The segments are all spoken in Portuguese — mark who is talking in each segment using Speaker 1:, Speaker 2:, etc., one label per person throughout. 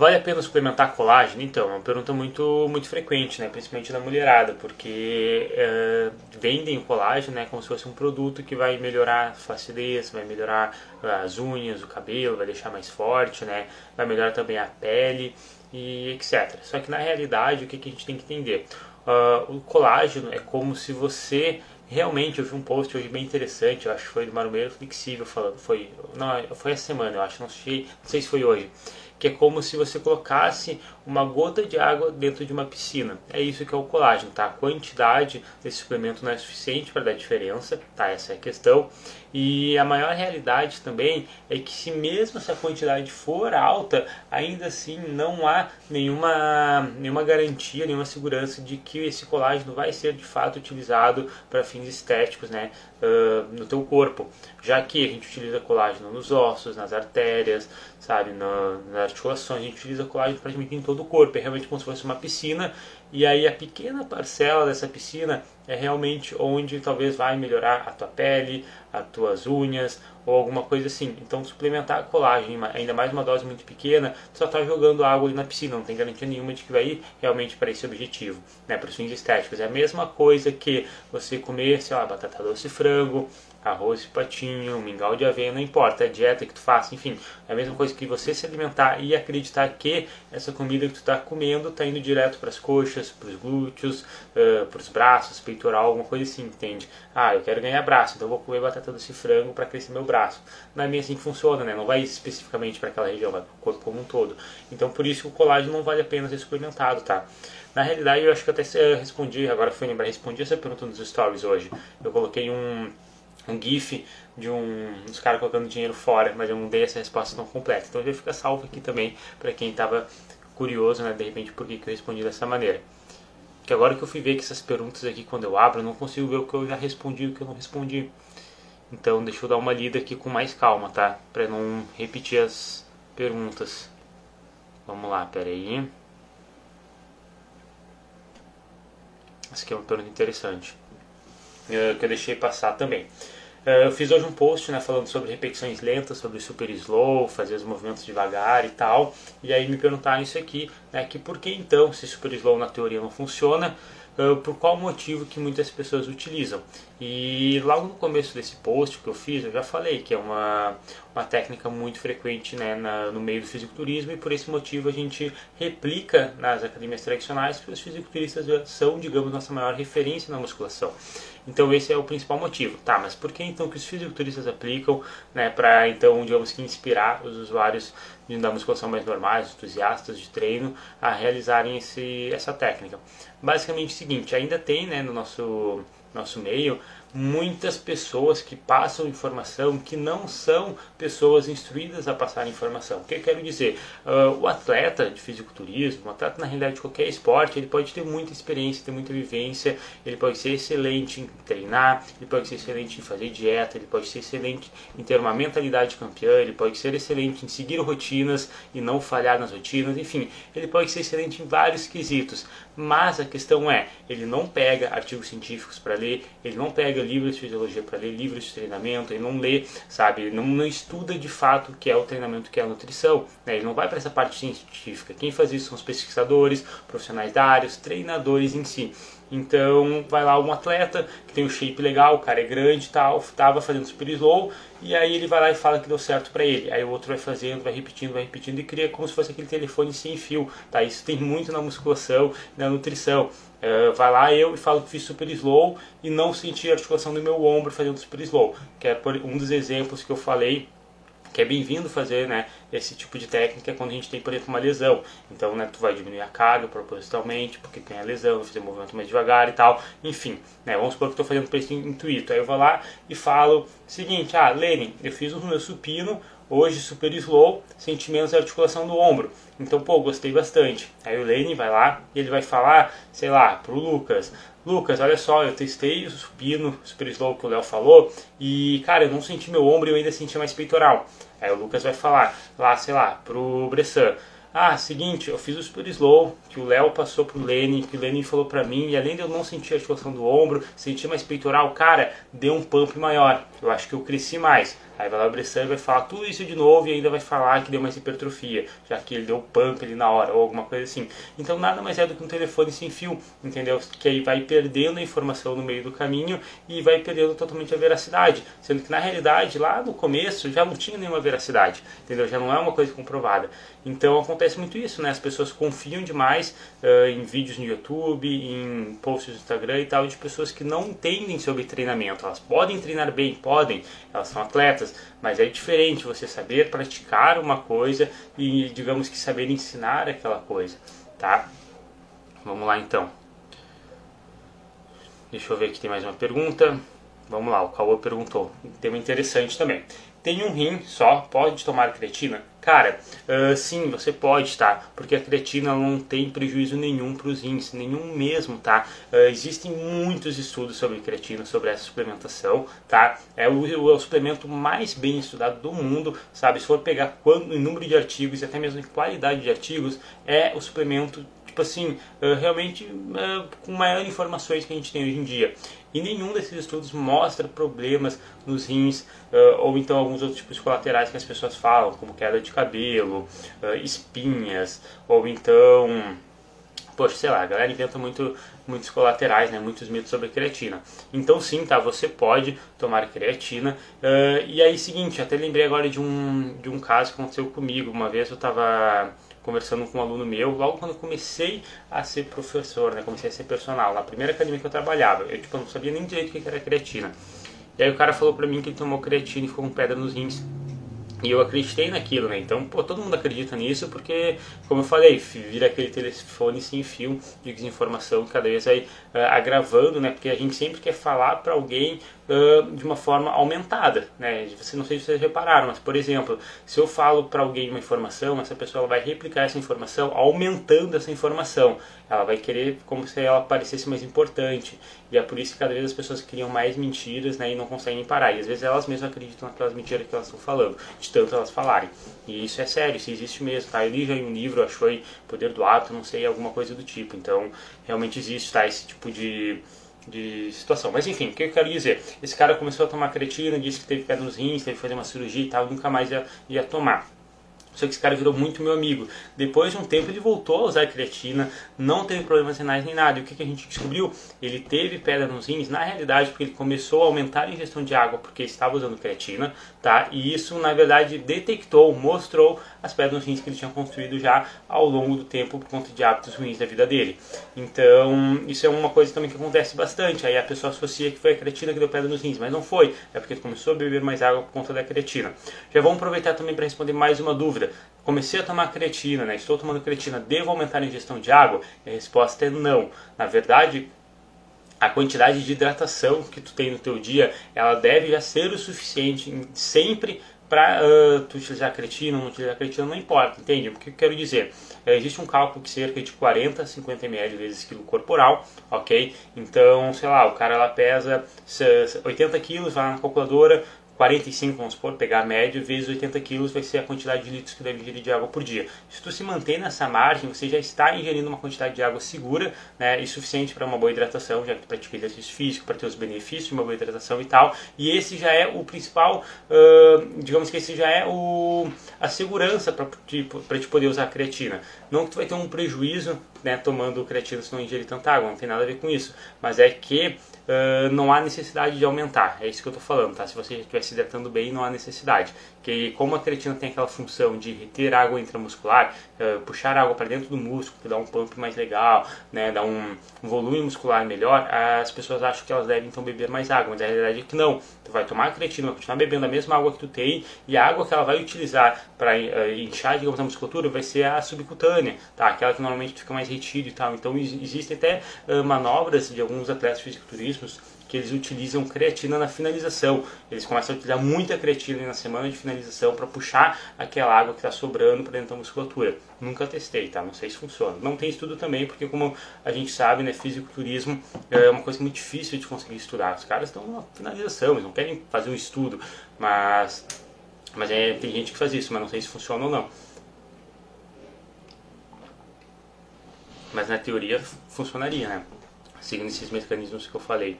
Speaker 1: Vale a pena suplementar colágeno? Então, é uma pergunta muito, muito frequente, né? principalmente na mulherada, porque é, vendem o colágeno né, como se fosse um produto que vai melhorar a flacidez, vai melhorar as unhas, o cabelo, vai deixar mais forte, né? vai melhorar também a pele e etc. Só que na realidade, o que, que a gente tem que entender? Uh, o colágeno é como se você realmente eu vi um post hoje bem interessante, eu acho que foi do Marumeiro Flexível falando, foi, não, foi essa semana, eu acho, não sei, não sei se foi hoje, que é como se você colocasse uma gota de água dentro de uma piscina. É isso que é o colágeno, tá? A quantidade desse suplemento não é suficiente para dar diferença, tá? Essa é a questão. E a maior realidade também é que se mesmo essa quantidade for alta, ainda assim não há nenhuma, nenhuma garantia, nenhuma segurança de que esse colágeno vai ser de fato utilizado para fins estéticos né, uh, no teu corpo. Já que a gente utiliza colágeno nos ossos, nas artérias, sabe, na, nas articulações, a gente utiliza colágeno praticamente em todo o corpo. É realmente como se fosse uma piscina e aí a pequena parcela dessa piscina é realmente onde talvez vai melhorar a tua pele, as tuas unhas ou alguma coisa assim. Então suplementar colágeno, ainda mais uma dose muito pequena, só está jogando água ali na piscina, não tem garantia nenhuma de que vai ir realmente para esse objetivo, né, para os fins estéticos. É a mesma coisa que você comer, sei lá, batata doce frango, arroz e patinho, mingau de aveia, não importa, a dieta que tu faça, enfim, é a mesma coisa que você se alimentar e acreditar que essa comida que tu está comendo está indo direto para as coxas, para os glúteos, uh, para os braços, peitoral, alguma coisa assim, entende? Ah, eu quero ganhar braço, então vou comer batata doce frango para crescer meu braço. Não é bem assim que funciona, né? Não vai especificamente para aquela região, vai para o corpo como um todo. Então por isso o colágeno não vale a pena ser suplementado, tá? Na realidade eu acho que até respondi, agora fui lembrar, respondi essa pergunta nos stories hoje. Eu coloquei um um GIF de um dos caras colocando dinheiro fora, mas eu não dei essa resposta tão completa. Então já fica salvo aqui também para quem estava curioso, né, de repente, por que, que eu respondi dessa maneira. Que agora que eu fui ver que essas perguntas aqui, quando eu abro, eu não consigo ver o que eu já respondi e o que eu não respondi. Então deixa eu dar uma lida aqui com mais calma, tá? Para não repetir as perguntas. Vamos lá, peraí. Essa aqui é uma pergunta interessante. Eh, que eu deixei passar também. Eh, eu fiz hoje um post né, falando sobre repetições lentas, sobre super slow, fazer os movimentos devagar e tal. E aí me perguntaram isso aqui, né, que por que então, se super slow na teoria não funciona, uh, por qual motivo que muitas pessoas utilizam. E logo no começo desse post que eu fiz, eu já falei que é uma, uma técnica muito frequente né, na, no meio do fisiculturismo e por esse motivo a gente replica nas academias tradicionais, porque os fisiculturistas são, digamos, nossa maior referência na musculação. Então esse é o principal motivo. Tá, mas por que então que os fisiculturistas aplicam né, para então, digamos que inspirar os usuários da musculação mais normais, entusiastas de treino, a realizarem esse, essa técnica? Basicamente é o seguinte, ainda tem né, no nosso, nosso meio muitas pessoas que passam informação que não são pessoas instruídas a passar informação. O que eu quero dizer? Uh, o atleta de fisiculturismo, o atleta na realidade de qualquer esporte, ele pode ter muita experiência, ter muita vivência, ele pode ser excelente em treinar, ele pode ser excelente em fazer dieta, ele pode ser excelente em ter uma mentalidade campeã, ele pode ser excelente em seguir rotinas e não falhar nas rotinas, enfim, ele pode ser excelente em vários quesitos. Mas a questão é, ele não pega artigos científicos para ler, ele não pega livros de fisiologia para ler, livros de treinamento, ele não lê, sabe? Ele não, não estuda de fato o que é o treinamento, o que é a nutrição. Né? Ele não vai para essa parte científica. Quem faz isso são os pesquisadores, profissionais da área, os treinadores em si. Então vai lá um atleta que tem um shape legal, o cara é grande e tal, estava fazendo super slow, e aí ele vai lá e fala que deu certo para ele. Aí o outro vai fazendo, vai repetindo, vai repetindo e cria como se fosse aquele telefone sem fio. Tá? Isso tem muito na musculação, na nutrição. Uh, vai lá eu e falo que fiz super slow e não senti a articulação do meu ombro fazendo super slow, que é um dos exemplos que eu falei que é bem-vindo fazer né, esse tipo de técnica quando a gente tem, por exemplo, uma lesão. Então, né, tu vai diminuir a carga propositalmente, porque tem a lesão, fazer o movimento mais devagar e tal. Enfim, né, vamos supor que estou fazendo para esse intuito. Aí eu vou lá e falo seguinte, ah, Lenin, eu fiz o meu supino, hoje super slow, senti menos a articulação do ombro. Então, pô, gostei bastante. Aí o Lenin vai lá e ele vai falar, sei lá, pro Lucas, Lucas, olha só, eu testei o supino, super slow que o Léo falou, e cara, eu não senti meu ombro e eu ainda senti mais peitoral. Aí o Lucas vai falar lá, sei lá, pro Bressan. Ah, seguinte, eu fiz o super slow que o Léo passou pro Lenny, que o Lenny falou pra mim, e além de eu não sentir a articulação do ombro, sentir mais peitoral, cara, deu um pump maior. Eu acho que eu cresci mais. Aí vai lá o Bressan e vai falar tudo isso de novo e ainda vai falar que deu mais hipertrofia, já que ele deu pump ali na hora, ou alguma coisa assim. Então nada mais é do que um telefone sem fio, entendeu? Que aí vai perdendo a informação no meio do caminho e vai perdendo totalmente a veracidade. Sendo que na realidade, lá no começo, já não tinha nenhuma veracidade, entendeu? Já não é uma coisa comprovada. Então acontece muito isso, né? As pessoas confiam demais uh, em vídeos no YouTube, em posts no Instagram e tal, de pessoas que não entendem sobre treinamento. Elas podem treinar bem, podem, elas são atletas, mas é diferente você saber praticar uma coisa e, digamos que, saber ensinar aquela coisa, tá? Vamos lá então. Deixa eu ver aqui, tem mais uma pergunta. Vamos lá, o Cauã perguntou. Um tema interessante também. Tem um rim só, pode tomar creatina? Cara, uh, sim, você pode, tá? Porque a creatina não tem prejuízo nenhum para os rins, nenhum mesmo, tá? Uh, existem muitos estudos sobre creatina, sobre essa suplementação, tá? É o, é o suplemento mais bem estudado do mundo, sabe? Se for pegar quando, em número de artigos e até mesmo em qualidade de artigos, é o suplemento tipo assim, uh, realmente uh, com maiores informações que a gente tem hoje em dia. E nenhum desses estudos mostra problemas nos rins uh, ou então alguns outros tipos colaterais que as pessoas falam, como queda de cabelo, espinhas, ou então poxa, sei lá, a galera inventa muito, muitos colaterais, né, muitos mitos sobre creatina. Então sim, tá, você pode tomar creatina. Uh, e aí, seguinte, até lembrei agora de um, de um caso que aconteceu comigo. Uma vez eu estava conversando com um aluno meu, logo quando comecei a ser professor, né, comecei a ser personal, na primeira academia que eu trabalhava, eu tipo, não sabia nem direito o que era creatina. E aí o cara falou pra mim que ele tomou creatina e ficou com pedra nos rins. E eu acreditei naquilo, né? Então, pô, todo mundo acredita nisso porque, como eu falei, vira aquele telefone sem fio de desinformação cada vez vai uh, agravando, né? Porque a gente sempre quer falar para alguém uh, de uma forma aumentada, né? Você não sei se vocês repararam, mas por exemplo, se eu falo para alguém uma informação, essa pessoa vai replicar essa informação aumentando essa informação. Ela vai querer como se ela parecesse mais importante. E é por isso que cada vez as pessoas criam mais mentiras, né? E não conseguem parar. E às vezes elas mesmas acreditam naquelas mentiras que elas estão falando, de tanto elas falarem. E isso é sério, isso existe mesmo, tá? Eu li já em um livro, achou aí Poder do Ato, não sei, alguma coisa do tipo. Então, realmente existe, tá? Esse tipo de de situação. Mas enfim, o que eu quero dizer? Esse cara começou a tomar creatina, disse que teve pedra nos rins, teve que fazer uma cirurgia e tal, nunca mais ia, ia tomar. Só que esse cara virou muito meu amigo. Depois de um tempo ele voltou a usar creatina, não teve problemas renais nem nada. E o que, que a gente descobriu? Ele teve pedra nos rins, na realidade, porque ele começou a aumentar a ingestão de água porque estava usando creatina, tá? E isso, na verdade, detectou, mostrou as pedras nos rins que ele tinha construído já ao longo do tempo por conta de hábitos ruins da vida dele. Então, isso é uma coisa também que acontece bastante. Aí a pessoa associa que foi a creatina que deu pedra nos rins, mas não foi. É porque ele começou a beber mais água por conta da creatina. Já vamos aproveitar também para responder mais uma dúvida comecei a tomar creatina, né? estou tomando creatina, devo aumentar a ingestão de água? a resposta é não. Na verdade, a quantidade de hidratação que tu tem no teu dia, ela deve já ser o suficiente sempre para uh, tu utilizar creatina ou não utilizar creatina, não importa, entende? O que eu quero dizer? É, existe um cálculo que cerca de 40 a 50 ml vezes quilo corporal, ok? Então, sei lá, o cara lá pesa 80 quilos, vai na calculadora, 45, vamos supor, pegar a média, vezes 80 quilos vai ser a quantidade de litros que deve ingerir de água por dia. Se tu se mantém nessa margem, você já está ingerindo uma quantidade de água segura né, e suficiente para uma boa hidratação, já que tu pratica exercício físico, para ter os benefícios de uma boa hidratação e tal. E esse já é o principal, uh, digamos que esse já é o, a segurança para te, te poder usar a creatina. Não que tu vai ter um prejuízo né, tomando creatina se não ingerir tanta água, não tem nada a ver com isso. Mas é que uh, não há necessidade de aumentar, é isso que eu estou falando, tá? Se você estiver se hidratando bem, não há necessidade. Que como a creatina tem aquela função de reter água intramuscular, uh, puxar água para dentro do músculo, dar um pump mais legal, né, dar um, um volume muscular melhor, as pessoas acham que elas devem então beber mais água, mas a realidade é que não. Tu vai tomar a creatina, vai continuar bebendo a mesma água que tu tem e a água que ela vai utilizar para uh, inchar, digamos, a musculatura vai ser a subcutânea, tá? Aquela que normalmente fica mais retido e tal. Então existem até uh, manobras de alguns atletas de fisiculturismos que eles utilizam creatina na finalização. Eles começam a utilizar muita creatina na semana de finalização para puxar aquela água que está sobrando para dentro da musculatura. Nunca testei, tá? Não sei se funciona. Não tem estudo também, porque como a gente sabe, né, fisiculturismo é uma coisa muito difícil de conseguir estudar. Os caras estão na finalização, eles não querem fazer um estudo, mas mas é, tem gente que faz isso, mas não sei se funciona ou não. Mas na teoria funcionaria, né? Seguindo esses mecanismos que eu falei.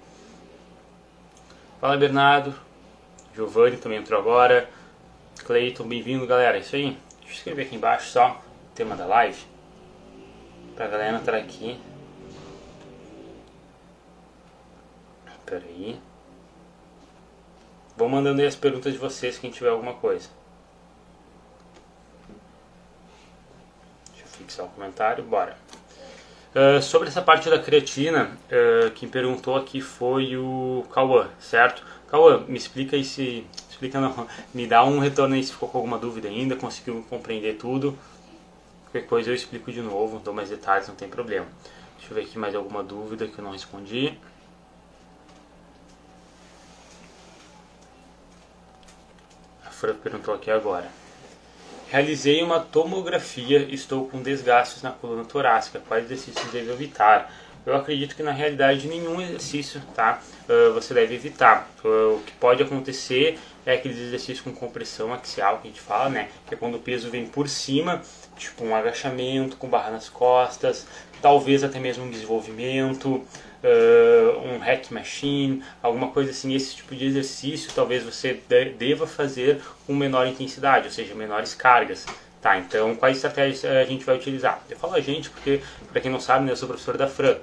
Speaker 1: Fala Bernardo, Giovanni também entrou agora. Cleiton, bem-vindo, galera. Isso aí. Deixa eu escrever aqui embaixo só o tema da live. Pra galera entrar aqui. Pera aí. Vou mandando aí as perguntas de vocês, quem tiver alguma coisa. Deixa eu fixar o comentário, bora. Uh, sobre essa parte da creatina, uh, quem perguntou aqui foi o Cauã, certo? Cauã, me explica aí se. Explica não, me dá um retorno aí se ficou com alguma dúvida ainda, conseguiu compreender tudo. Qualquer coisa eu explico de novo, dou mais detalhes, não tem problema. Deixa eu ver aqui mais alguma dúvida que eu não respondi. A Fran perguntou aqui agora. Realizei uma tomografia, estou com desgastes na coluna torácica. Quais exercícios devo evitar? Eu acredito que na realidade nenhum exercício, tá? Uh, você deve evitar. Uh, o que pode acontecer é aqueles exercícios com compressão axial que a gente fala, né? Que é quando o peso vem por cima, tipo um agachamento com barra nas costas, talvez até mesmo um desenvolvimento uh, um hack machine, alguma coisa assim, esse tipo de exercício talvez você deva fazer com menor intensidade, ou seja, menores cargas. Tá, então quais estratégias a gente vai utilizar? Eu falo a gente porque, para quem não sabe, né, eu sou professor da Fran.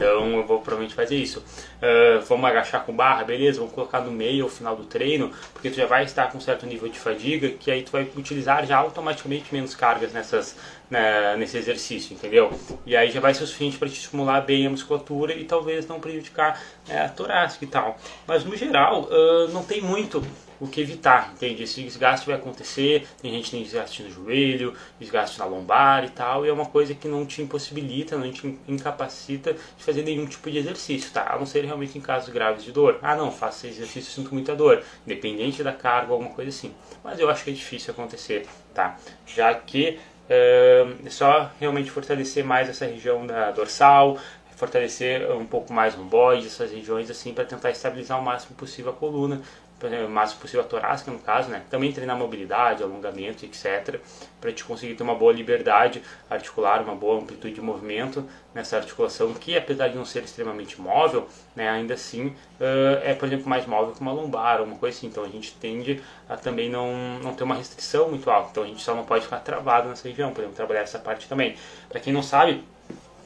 Speaker 1: Então eu vou provavelmente fazer isso. Uh, vamos agachar com barra, beleza? Vamos colocar no meio ao final do treino, porque tu já vai estar com um certo nível de fadiga, que aí tu vai utilizar já automaticamente menos cargas nessas, né, nesse exercício, entendeu? E aí já vai ser o suficiente para te estimular bem a musculatura e talvez não prejudicar né, a torácica e tal. Mas no geral, uh, não tem muito o que evitar, entende? Esse desgaste vai acontecer, tem gente que tem desgaste no joelho, desgaste na lombar e tal, e é uma coisa que não te impossibilita, não te incapacita de fazer nenhum tipo de exercício, tá? A não ser realmente em casos graves de dor. Ah, não, faço esse exercício, sinto muita dor, independente da carga ou alguma coisa assim. Mas eu acho que é difícil acontecer, tá? Já que é só realmente fortalecer mais essa região da dorsal, fortalecer um pouco mais o romboide, essas regiões assim, para tentar estabilizar o máximo possível a coluna, o máximo possível a torácica no caso, né? Também treinar mobilidade, alongamento, etc, para te conseguir ter uma boa liberdade articular, uma boa amplitude de movimento nessa articulação que, apesar de não ser extremamente móvel, né, ainda assim uh, é, por exemplo, mais móvel que uma lombar uma coisa assim. Então a gente tende a também não, não ter uma restrição muito alta. Então a gente só não pode ficar travado nessa região, podemos trabalhar essa parte também. Para quem não sabe,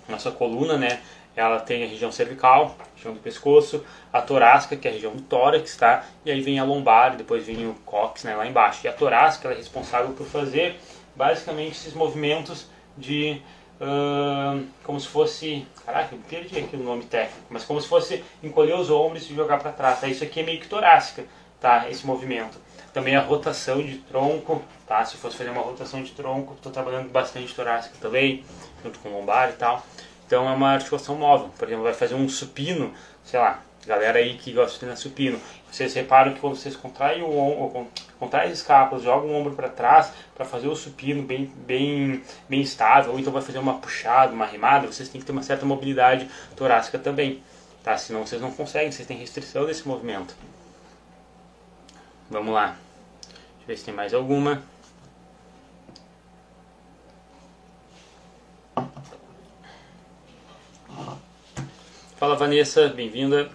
Speaker 1: nossa coluna, né, ela tem a região cervical, região do pescoço, a torácica, que é a região do tórax, tá? E aí vem a lombar, depois vem o cóccix, né, lá embaixo. E a torácica é responsável por fazer basicamente esses movimentos de uh, como se fosse, caraca, eu perdi aqui o nome técnico, mas como se fosse encolher os ombros e jogar para trás. Tá? Isso aqui é meio que torácica, tá? Esse movimento. Também a rotação de tronco, tá? Se fosse fazer uma rotação de tronco, estou trabalhando bastante torácica também, junto com lombar e tal. Então é uma articulação móvel. Por exemplo, vai fazer um supino, sei lá, galera aí que gosta de treinar supino. Vocês reparam que quando vocês contraem o ombro, contraem as escápulas, jogam o ombro para trás para fazer o supino bem, bem, bem estável, ou então vai fazer uma puxada, uma remada, vocês têm que ter uma certa mobilidade torácica também, tá? Senão vocês não conseguem, vocês têm restrição desse movimento. Vamos lá. Deixa eu ver se tem mais alguma. Fala Vanessa, bem-vinda.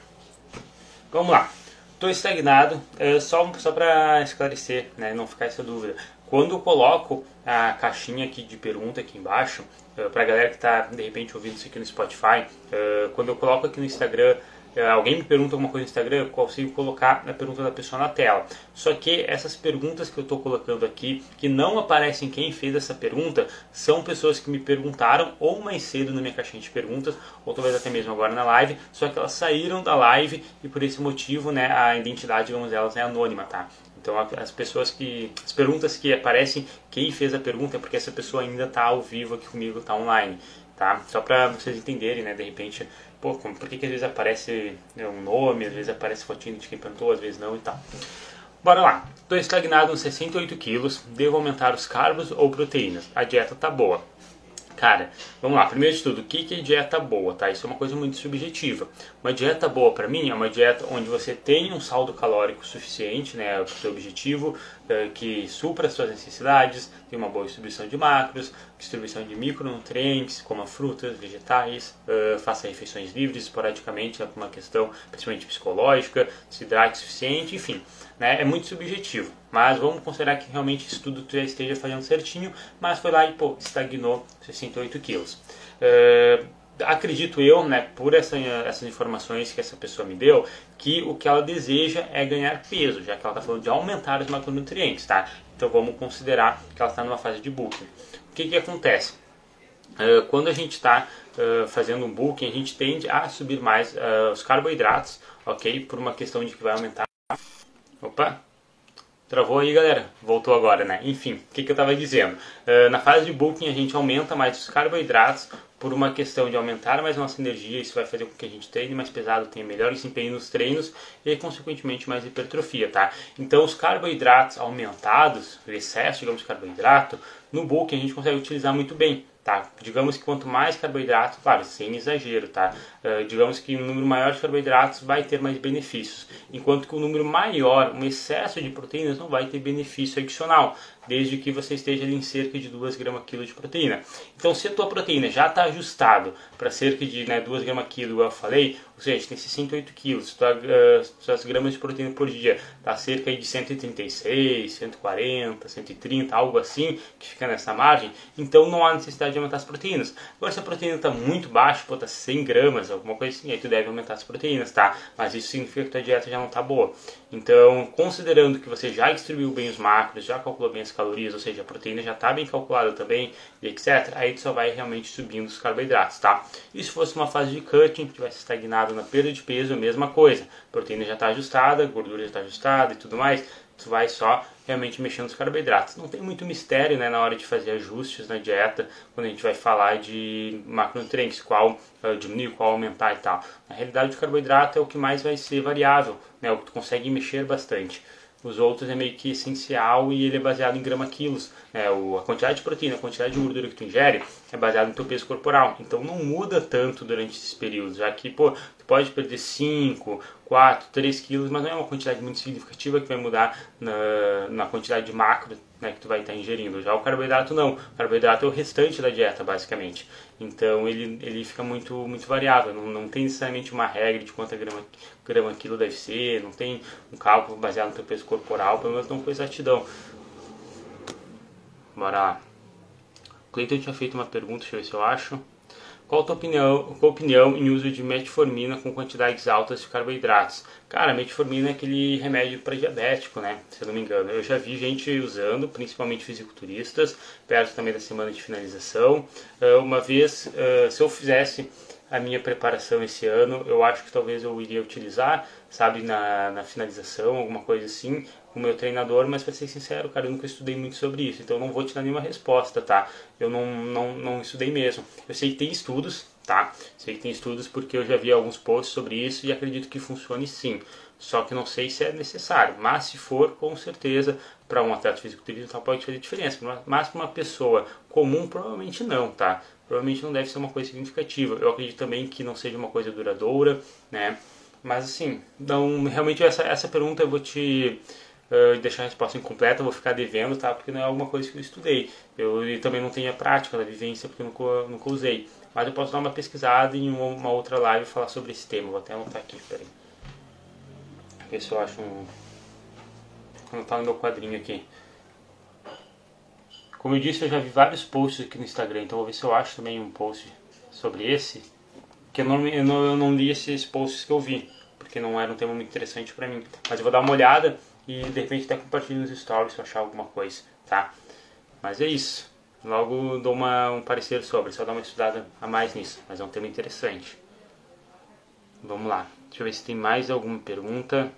Speaker 1: Vamos lá. Estou estagnado, é, só, só para esclarecer, né, não ficar essa dúvida. Quando eu coloco a caixinha aqui de pergunta aqui embaixo, é, para a galera que está de repente ouvindo isso aqui no Spotify, é, quando eu coloco aqui no Instagram alguém me pergunta alguma coisa no Instagram, eu consigo colocar a pergunta da pessoa na tela. Só que essas perguntas que eu estou colocando aqui, que não aparecem quem fez essa pergunta, são pessoas que me perguntaram ou mais cedo na minha caixinha de perguntas, ou talvez até mesmo agora na live, só que elas saíram da live e por esse motivo, né, a identidade, digamos, delas é anônima, tá? Então as pessoas que, as perguntas que aparecem, quem fez a pergunta é porque essa pessoa ainda está ao vivo aqui comigo, está online, tá? Só para vocês entenderem, né? De repente pô, por que, que às vezes aparece né, um nome, às vezes aparece fotinho de quem plantou, às vezes não e tal. Bora lá. Estou estagnado nos 68 quilos, devo aumentar os carbos ou proteínas? A dieta tá boa. Cara, vamos lá. Primeiro de tudo, o que é dieta boa, tá? Isso é uma coisa muito subjetiva. Uma dieta boa para mim é uma dieta onde você tem um saldo calórico suficiente, né, o seu objetivo, é, que supra as suas necessidades, tem uma boa distribuição de macros, distribuição de micronutrientes, coma frutas, vegetais, uh, faça refeições livres esporadicamente, é uma questão principalmente psicológica, se hidrate suficiente, enfim, né, é muito subjetivo. Mas vamos considerar que realmente isso tudo já esteja fazendo certinho, mas foi lá e pô, estagnou 68 quilos. Uh, acredito eu, né, por essa, essas informações que essa pessoa me deu, que o que ela deseja é ganhar peso, já que ela está falando de aumentar os macronutrientes, tá? Então vamos considerar que ela está numa fase de booking. O que, que acontece? Uh, quando a gente está uh, fazendo um booking, a gente tende a subir mais uh, os carboidratos, ok? Por uma questão de que vai aumentar. Opa! Travou aí, galera? Voltou agora, né? Enfim, o que, que eu estava dizendo? na fase de booking, a gente aumenta mais os carboidratos por uma questão de aumentar mais nossa energia, isso vai fazer com que a gente treine mais pesado, tenha melhor desempenho nos treinos e, consequentemente, mais hipertrofia, tá? Então, os carboidratos aumentados, o excesso, digamos, de carboidrato, no bulk a gente consegue utilizar muito bem, tá? Digamos que quanto mais carboidrato, claro, sem exagero, tá? Uh, digamos que um número maior de carboidratos vai ter mais benefícios, enquanto que um número maior, um excesso de proteínas não vai ter benefício adicional desde que você esteja em cerca de 2 gramas quilo de proteína. Então, se a tua proteína já está ajustado para cerca de né, 2 gramas quilo, eu falei, ou seja, tem 68 quilos, tua, uh, suas gramas de proteína por dia está cerca de 136, 140, 130, algo assim, que fica nessa margem, então não há necessidade de aumentar as proteínas. Agora, se a proteína está muito baixa, está 100 gramas, alguma coisa assim, aí tu deve aumentar as proteínas, tá? Mas isso significa que tua dieta já não está boa. Então, considerando que você já distribuiu bem os macros, já calculou bem as calorias, ou seja, a proteína já está bem calculada também, etc., aí tu só vai realmente subindo os carboidratos, tá? E se fosse uma fase de cutting, que tivesse estagnado na perda de peso, a mesma coisa. A proteína já está ajustada, gordura já está ajustada e tudo mais, tu vai só realmente mexendo nos carboidratos. Não tem muito mistério né, na hora de fazer ajustes na dieta, quando a gente vai falar de macronutrientes, qual uh, diminuir, qual aumentar e tal. Na realidade, o carboidrato é o que mais vai ser variável, né, o que tu consegue mexer bastante. Os outros é meio que essencial e ele é baseado em grama quilos. Né? O, a quantidade de proteína, a quantidade de gordura que tu ingere é baseado no teu peso corporal. Então não muda tanto durante esses períodos, já que pô, tu pode perder 5, 4, 3 quilos, mas não é uma quantidade muito significativa que vai mudar na, na quantidade de macro né, que tu vai estar ingerindo. Já o carboidrato não. O carboidrato é o restante da dieta, basicamente. Então ele, ele fica muito, muito variável. Não, não tem necessariamente uma regra de quanta grama, grama quilo deve ser, não tem um cálculo baseado no teu peso corporal, pelo menos não com exatidão. Bora lá. Cleiton tinha feito uma pergunta, deixa eu ver se eu acho. Qual a tua opinião, qual a opinião em uso de metformina com quantidades altas de carboidratos? Cara, metformina é aquele remédio para diabético, né? Se eu não me engano. Eu já vi gente usando, principalmente fisiculturistas, perto também da semana de finalização. Ah, uma vez, ah, se eu fizesse a minha preparação esse ano, eu acho que talvez eu iria utilizar, sabe, na, na finalização, alguma coisa assim, o meu treinador, mas para ser sincero, cara, eu nunca estudei muito sobre isso, então eu não vou te dar nenhuma resposta, tá? Eu não, não, não estudei mesmo. Eu sei que tem estudos, tá? Sei que tem estudos porque eu já vi alguns posts sobre isso e acredito que funcione sim. Só que não sei se é necessário, mas se for, com certeza, para um atleta fisiculturista pode fazer diferença. Mas para uma pessoa comum, provavelmente não, tá? Provavelmente não deve ser uma coisa significativa. Eu acredito também que não seja uma coisa duradoura, né? Mas assim, não, realmente essa, essa pergunta eu vou te uh, deixar a resposta incompleta, vou ficar devendo, tá? Porque não é alguma coisa que eu estudei. Eu, eu também não tenho a prática da vivência porque eu nunca, nunca usei. Mas eu posso dar uma pesquisada em uma, uma outra live e falar sobre esse tema. Vou até anotar aqui, peraí. Ver se eu acho um. Vou anotar no meu quadrinho aqui. Como eu disse, eu já vi vários posts aqui no Instagram, então vou ver se eu acho também um post sobre esse. Que eu não, eu não, eu não li esses posts que eu vi, porque não era um tema muito interessante para mim. Mas eu vou dar uma olhada e de repente até compartilho nos stories se eu achar alguma coisa, tá? Mas é isso. Logo dou uma, um parecer sobre, só dar uma estudada a mais nisso, mas é um tema interessante. Vamos lá, deixa eu ver se tem mais alguma pergunta.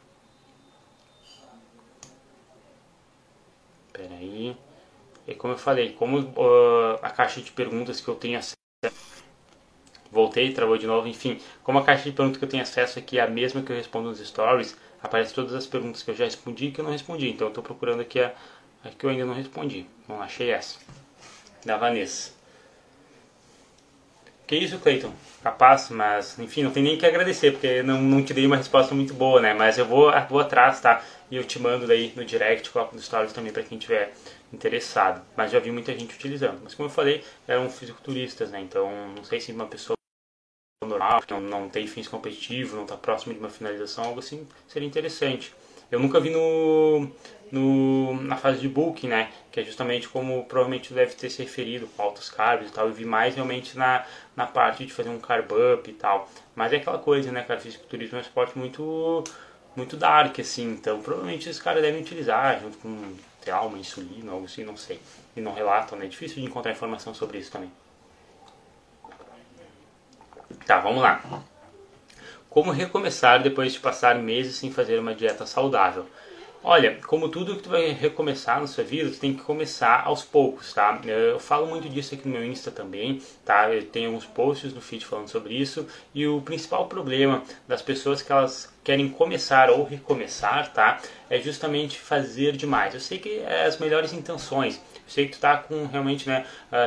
Speaker 1: Pera aí. E como eu falei, como uh, a caixa de perguntas que eu tenho acesso. Voltei, travou de novo, enfim. Como a caixa de perguntas que eu tenho acesso aqui é a mesma que eu respondo nos stories, aparece todas as perguntas que eu já respondi e que eu não respondi. Então eu estou procurando aqui a, a, que eu ainda não respondi. Não achei essa. Da Vanessa. Que isso, Cleiton? Capaz, mas enfim, não tem nem que agradecer, porque não, não te dei uma resposta muito boa, né? Mas eu vou, vou atrás, tá? E eu te mando daí no direct, coloco nos stories também para quem tiver interessado. Mas já vi muita gente utilizando. Mas como eu falei, eram fisiculturistas, né? Então não sei se uma pessoa normal, que não, não tem fins competitivos, não está próximo de uma finalização, algo assim seria interessante. Eu nunca vi no, no, na fase de bulking, né? Que é justamente como provavelmente deve ter se referido com altos carbs e tal. Eu vi mais realmente na, na parte de fazer um carb up e tal. Mas é aquela coisa, né, cara? Fisiculturismo é um esporte muito, muito dark, assim. Então provavelmente esses caras devem utilizar junto com, sei lá, uma insulina, algo assim, não sei. E não relatam, né? É difícil de encontrar informação sobre isso também. Tá, vamos lá. Como recomeçar depois de passar meses sem fazer uma dieta saudável? Olha, como tudo que tu vai recomeçar na sua vida, tu tem que começar aos poucos, tá? Eu falo muito disso aqui no meu Insta também, tá? Eu tenho alguns posts no feed falando sobre isso. E o principal problema das pessoas que elas querem começar ou recomeçar, tá? É justamente fazer demais. Eu sei que é as melhores intenções, sei que tu tá com realmente né,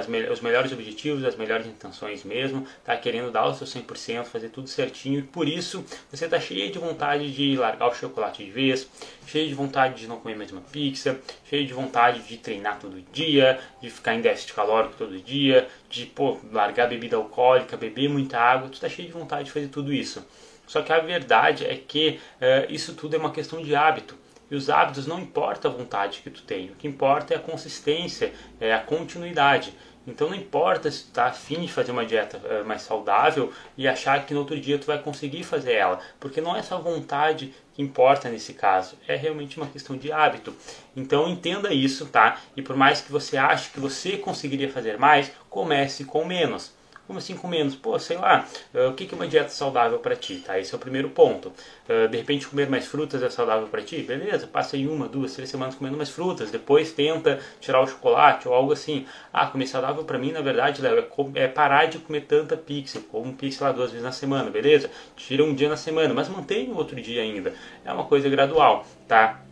Speaker 1: me os melhores objetivos, as melhores intenções mesmo, tá querendo dar o seu 100%, fazer tudo certinho e por isso você tá cheio de vontade de largar o chocolate de vez, cheio de vontade de não comer mais uma pizza, cheio de vontade de treinar todo dia, de ficar em déficit calórico todo dia, de pô, largar bebida alcoólica, beber muita água, tu tá cheio de vontade de fazer tudo isso. Só que a verdade é que uh, isso tudo é uma questão de hábito. E os hábitos não importa a vontade que tu tem, o que importa é a consistência, é a continuidade. Então não importa se tu está afim de fazer uma dieta uh, mais saudável e achar que no outro dia tu vai conseguir fazer ela, porque não é essa vontade que importa nesse caso, é realmente uma questão de hábito. Então entenda isso, tá? E por mais que você ache que você conseguiria fazer mais, comece com menos. Como assim com menos? Pô, sei lá, uh, o que é uma dieta saudável para ti? Tá? Esse é o primeiro ponto. Uh, de repente comer mais frutas é saudável para ti? Beleza, passa aí uma, duas, três semanas comendo mais frutas. Depois tenta tirar o chocolate ou algo assim. Ah, comer saudável para mim, na verdade, Léo, é, é, parar de comer tanta pizza. Como pizza lá duas vezes na semana, beleza? Tira um dia na semana, mas mantém o outro dia ainda. É uma coisa gradual, tá?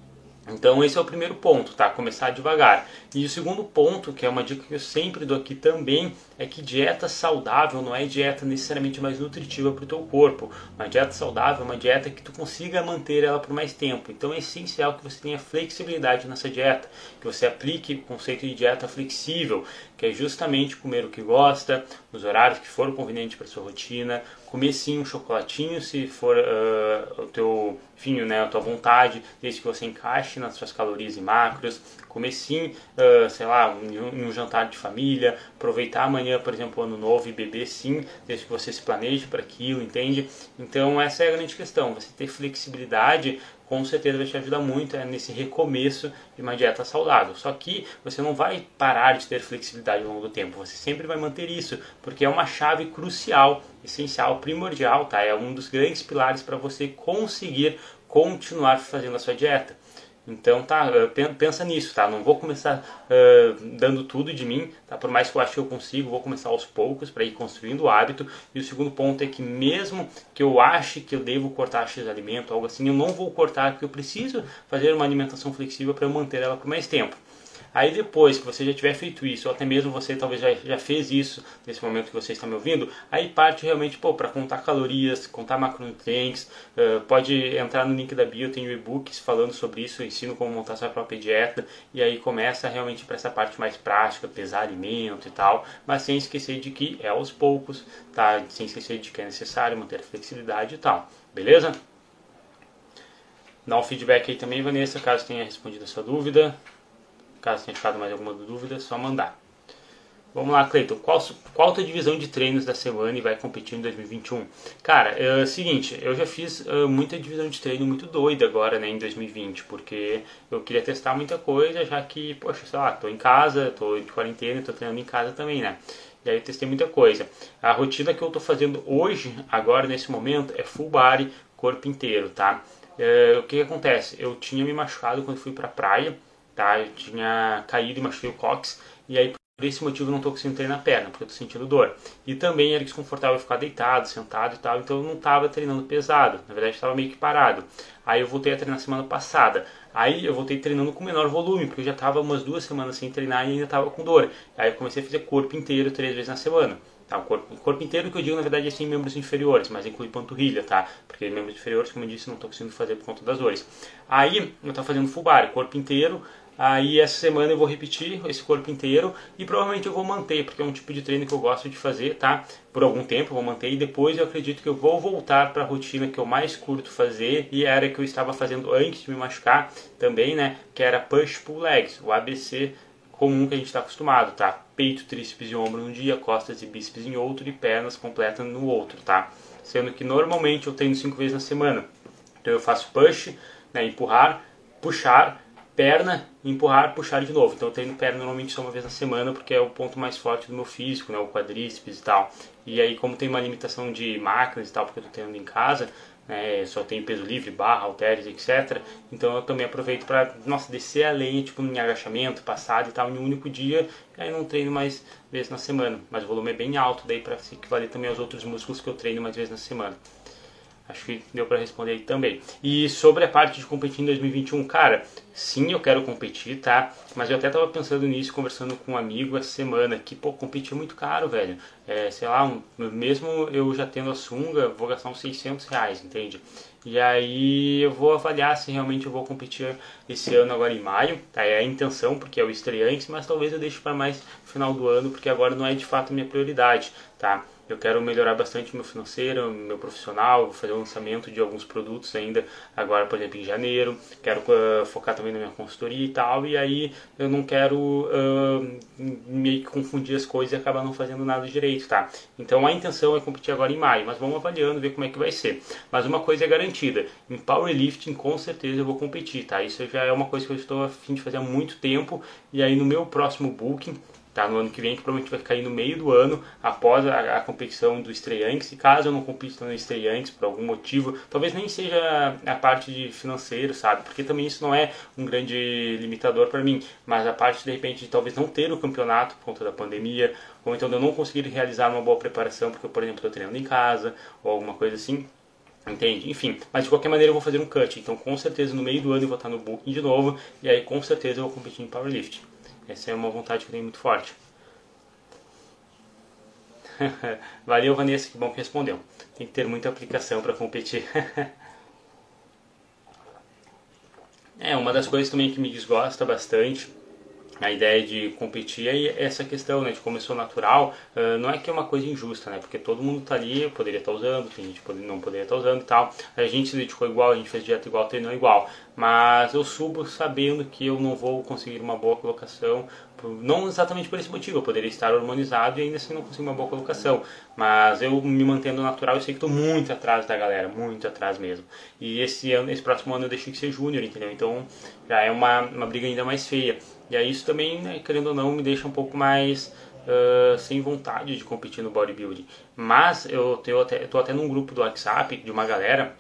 Speaker 1: Então esse é o primeiro ponto, tá? Começar devagar. E o segundo ponto, que é uma dica que eu sempre dou aqui também, é que dieta saudável não é dieta necessariamente mais nutritiva para o teu corpo. Uma dieta saudável é uma dieta que tu consiga manter ela por mais tempo. Então é essencial que você tenha flexibilidade nessa dieta, que você aplique o conceito de dieta flexível, que é justamente comer o que gosta, nos horários que for conveniente para sua rotina, comer sim um chocolatinho se for uh, o teu vinho, né, a tua vontade, desde que você encaixe nas suas calorias e macros, comer sim, uh, sei lá, um, um, jantar de família, aproveitar amanhã, por exemplo, o ano novo e beber sim, desde que você se planeje para aquilo, entende? Então essa é a grande questão, você ter flexibilidade com certeza vai te ajudar muito é, nesse recomeço de uma dieta saudável. Só que você não vai parar de ter flexibilidade ao longo do tempo, você sempre vai manter isso, porque é uma chave crucial, essencial, primordial, tá? É um dos grandes pilares para você conseguir continuar fazendo a sua dieta. Então tá, pensa nisso, tá? Não vou começar uh, dando tudo de mim, tá? Por mais que eu ache que eu consigo, vou começar aos poucos para ir construindo o hábito. E o segundo ponto é que mesmo que eu ache que eu devo cortar X alimento, algo assim, eu não vou cortar porque eu preciso fazer uma alimentação flexível para manter ela por mais tempo. Aí depois que você já tiver feito isso, ou até mesmo você talvez já, já fez isso nesse momento que você está me ouvindo, aí parte realmente para contar calorias, contar macronutrientes, uh, pode entrar no link da bio, tem e-books falando sobre isso, ensino como montar sua própria dieta, e aí começa realmente para essa parte mais prática, pesar alimento e tal, mas sem esquecer de que é aos poucos, tá? Sem esquecer de que é necessário manter a flexibilidade e tal, beleza? Dá um feedback aí também, Vanessa, caso tenha respondido a sua dúvida. Caso tenha ficado mais alguma dúvida, é só mandar. Vamos lá, Cleiton. Qual, qual a tua divisão de treinos da semana e vai competir em 2021? Cara, é o seguinte, eu já fiz muita divisão de treino muito doida agora, né, em 2020, porque eu queria testar muita coisa, já que, poxa, sei lá, tô em casa, tô de quarentena, tô treinando em casa também, né? E aí eu testei muita coisa. A rotina que eu tô fazendo hoje, agora, nesse momento, é full body, corpo inteiro, tá? Uh, o que, que acontece? Eu tinha me machucado quando fui pra praia, tá? Eu tinha caído e machuquei o cox e aí por esse motivo não estou conseguindo treinar a perna, porque eu estou sentindo dor. E também era desconfortável ficar deitado, sentado e tal, então eu não estava treinando pesado, na verdade estava meio que parado. Aí eu voltei a treinar semana passada. Aí eu voltei treinando com menor volume, porque eu já estava umas duas semanas sem treinar e ainda estava com dor. Aí eu comecei a fazer corpo inteiro três vezes na semana. Tá, o, corpo, o corpo inteiro que eu digo, na verdade, é sem membros inferiores, mas inclui panturrilha, tá? Porque membros inferiores, como eu disse, não estou conseguindo fazer por conta das dores. Aí eu estava fazendo full body, corpo inteiro, Aí essa semana eu vou repetir esse corpo inteiro e provavelmente eu vou manter, porque é um tipo de treino que eu gosto de fazer, tá? Por algum tempo eu vou manter e depois eu acredito que eu vou voltar para a rotina que eu mais curto fazer e era que eu estava fazendo antes de me machucar também, né? Que era push pull legs, o ABC comum que a gente está acostumado, tá? Peito, tríceps e ombro num dia, costas e bíceps em outro e pernas completas no outro, tá? Sendo que normalmente eu treino cinco vezes na semana. Então eu faço push, né, empurrar, puxar, perna, empurrar, puxar de novo. Então eu treino perna normalmente só uma vez na semana porque é o ponto mais forte do meu físico, né, o quadríceps e tal. E aí como tem uma limitação de máquinas e tal, porque eu estou treinando em casa, né, só tem peso livre, barra, halteres, etc. Então eu também aproveito para, nossa, descer a lenha, tipo, em agachamento, passado e tal, em um único dia, e aí não treino mais vezes na semana. Mas o volume é bem alto, daí para se equivaler também aos outros músculos que eu treino mais vezes na semana. Acho que deu para responder aí também. E sobre a parte de competir em 2021, cara, sim, eu quero competir, tá? Mas eu até tava pensando nisso, conversando com um amigo essa semana, que, pô, competir é muito caro, velho. É, sei lá, um, mesmo eu já tendo a sunga, vou gastar uns 600 reais, entende? E aí eu vou avaliar se realmente eu vou competir esse ano agora em maio, tá? É a intenção, porque é o estreante, mas talvez eu deixe para mais final do ano, porque agora não é de fato minha prioridade, tá? Eu quero melhorar bastante meu financeiro, meu profissional, vou fazer o lançamento de alguns produtos ainda agora, por exemplo, em janeiro. Quero uh, focar também na minha consultoria e tal, e aí eu não quero uh, meio que confundir as coisas e acabar não fazendo nada direito, tá? Então a intenção é competir agora em maio, mas vamos avaliando, ver como é que vai ser. Mas uma coisa é garantida, em powerlifting com certeza eu vou competir, tá? Isso já é uma coisa que eu estou a fim de fazer há muito tempo, e aí no meu próximo booking tá? No ano que vem, que provavelmente vai cair no meio do ano, após a, a competição do Estreantes. E caso eu não compita no Estreantes por algum motivo, talvez nem seja a parte de financeiro, sabe? Porque também isso não é um grande limitador para mim, mas a parte de repente de talvez não ter o campeonato por conta da pandemia, ou então de eu não conseguir realizar uma boa preparação, porque por exemplo, estou treinando em casa, ou alguma coisa assim. Entende? Enfim, mas de qualquer maneira eu vou fazer um cut. Então, com certeza, no meio do ano eu vou estar no Booking de novo. E aí, com certeza, eu vou competir em Powerlifting. Essa é uma vontade que eu tenho muito forte. Valeu, Vanessa, que bom que respondeu. Tem que ter muita aplicação para competir. é, uma das coisas também que me desgosta bastante a ideia de competir é essa questão, né, de como eu sou natural, uh, não é que é uma coisa injusta, né, porque todo mundo tá ali, poderia estar tá usando, tem gente que não poderia estar tá usando e tal, a gente se dedicou igual, a gente fez dieta igual, treinou igual, mas eu subo sabendo que eu não vou conseguir uma boa colocação, não exatamente por esse motivo, eu poderia estar hormonizado e ainda assim não conseguir uma boa colocação, mas eu me mantendo natural, eu sei que estou muito atrás da galera, muito atrás mesmo. E esse ano, esse próximo ano eu deixei de ser júnior, entendeu? Então já é uma, uma briga ainda mais feia. E aí isso também, né, querendo ou não, me deixa um pouco mais Uh, sem vontade de competir no bodybuilding. Mas eu estou até, até num grupo do WhatsApp de uma galera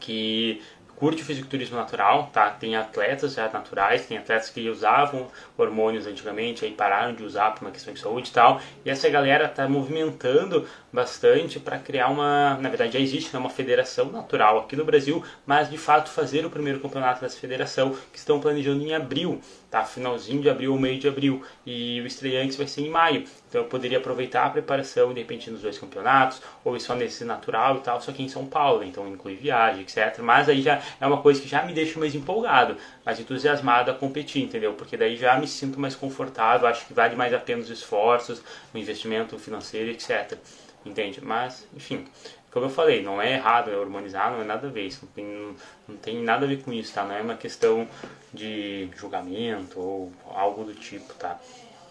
Speaker 1: que curte o fisiculturismo natural, tá? Tem atletas já naturais, tem atletas que usavam hormônios antigamente, aí pararam de usar por uma questão de saúde e tal. E essa galera está movimentando bastante para criar uma, na verdade já existe né, uma federação natural aqui no Brasil, mas de fato fazer o primeiro campeonato dessa federação que estão planejando em abril tá? Finalzinho de abril meio de abril. E o estreante vai ser em maio. Então eu poderia aproveitar a preparação de repente nos dois campeonatos, ou só nesse natural e tal, só que em São Paulo, então inclui viagem, etc. Mas aí já é uma coisa que já me deixa mais empolgado, mais entusiasmado a competir, entendeu? Porque daí já me sinto mais confortável, acho que vale mais a pena os esforços, o investimento financeiro, etc. Entende? Mas, enfim, como eu falei, não é errado, é não é nada a ver, isso não tem, não tem nada a ver com isso, tá? Não é uma questão de julgamento ou algo do tipo, tá?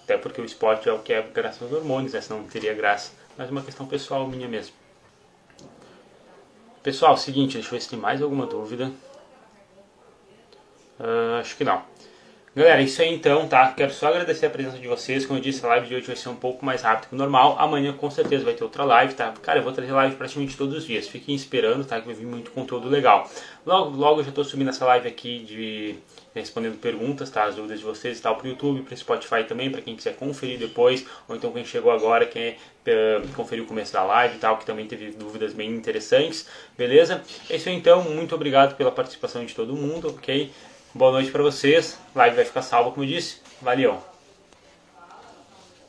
Speaker 1: Até porque o esporte é o que é graças aos hormônios, né? senão não teria graça. Mas é uma questão pessoal minha mesmo. Pessoal, seguinte, deixa eu ver se tem mais alguma dúvida. Uh, acho que não. Galera, isso aí então, tá? Quero só agradecer a presença de vocês. Como eu disse, a live de hoje vai ser um pouco mais rápida que o normal. Amanhã com certeza vai ter outra live, tá? Cara, eu vou trazer live praticamente todos os dias. Fiquem esperando, tá? Que vai vir muito conteúdo legal. Logo, logo eu já estou subindo essa live aqui de respondendo perguntas, tá? As dúvidas de vocês e tal pro YouTube, pro Spotify também, para quem quiser conferir depois, ou então quem chegou agora, quer uh, conferir o começo da live e tal, que também teve dúvidas bem interessantes, beleza? É isso aí então, muito obrigado pela participação de todo mundo, ok? Boa noite para vocês. Live vai ficar salva, como eu disse. Valeu!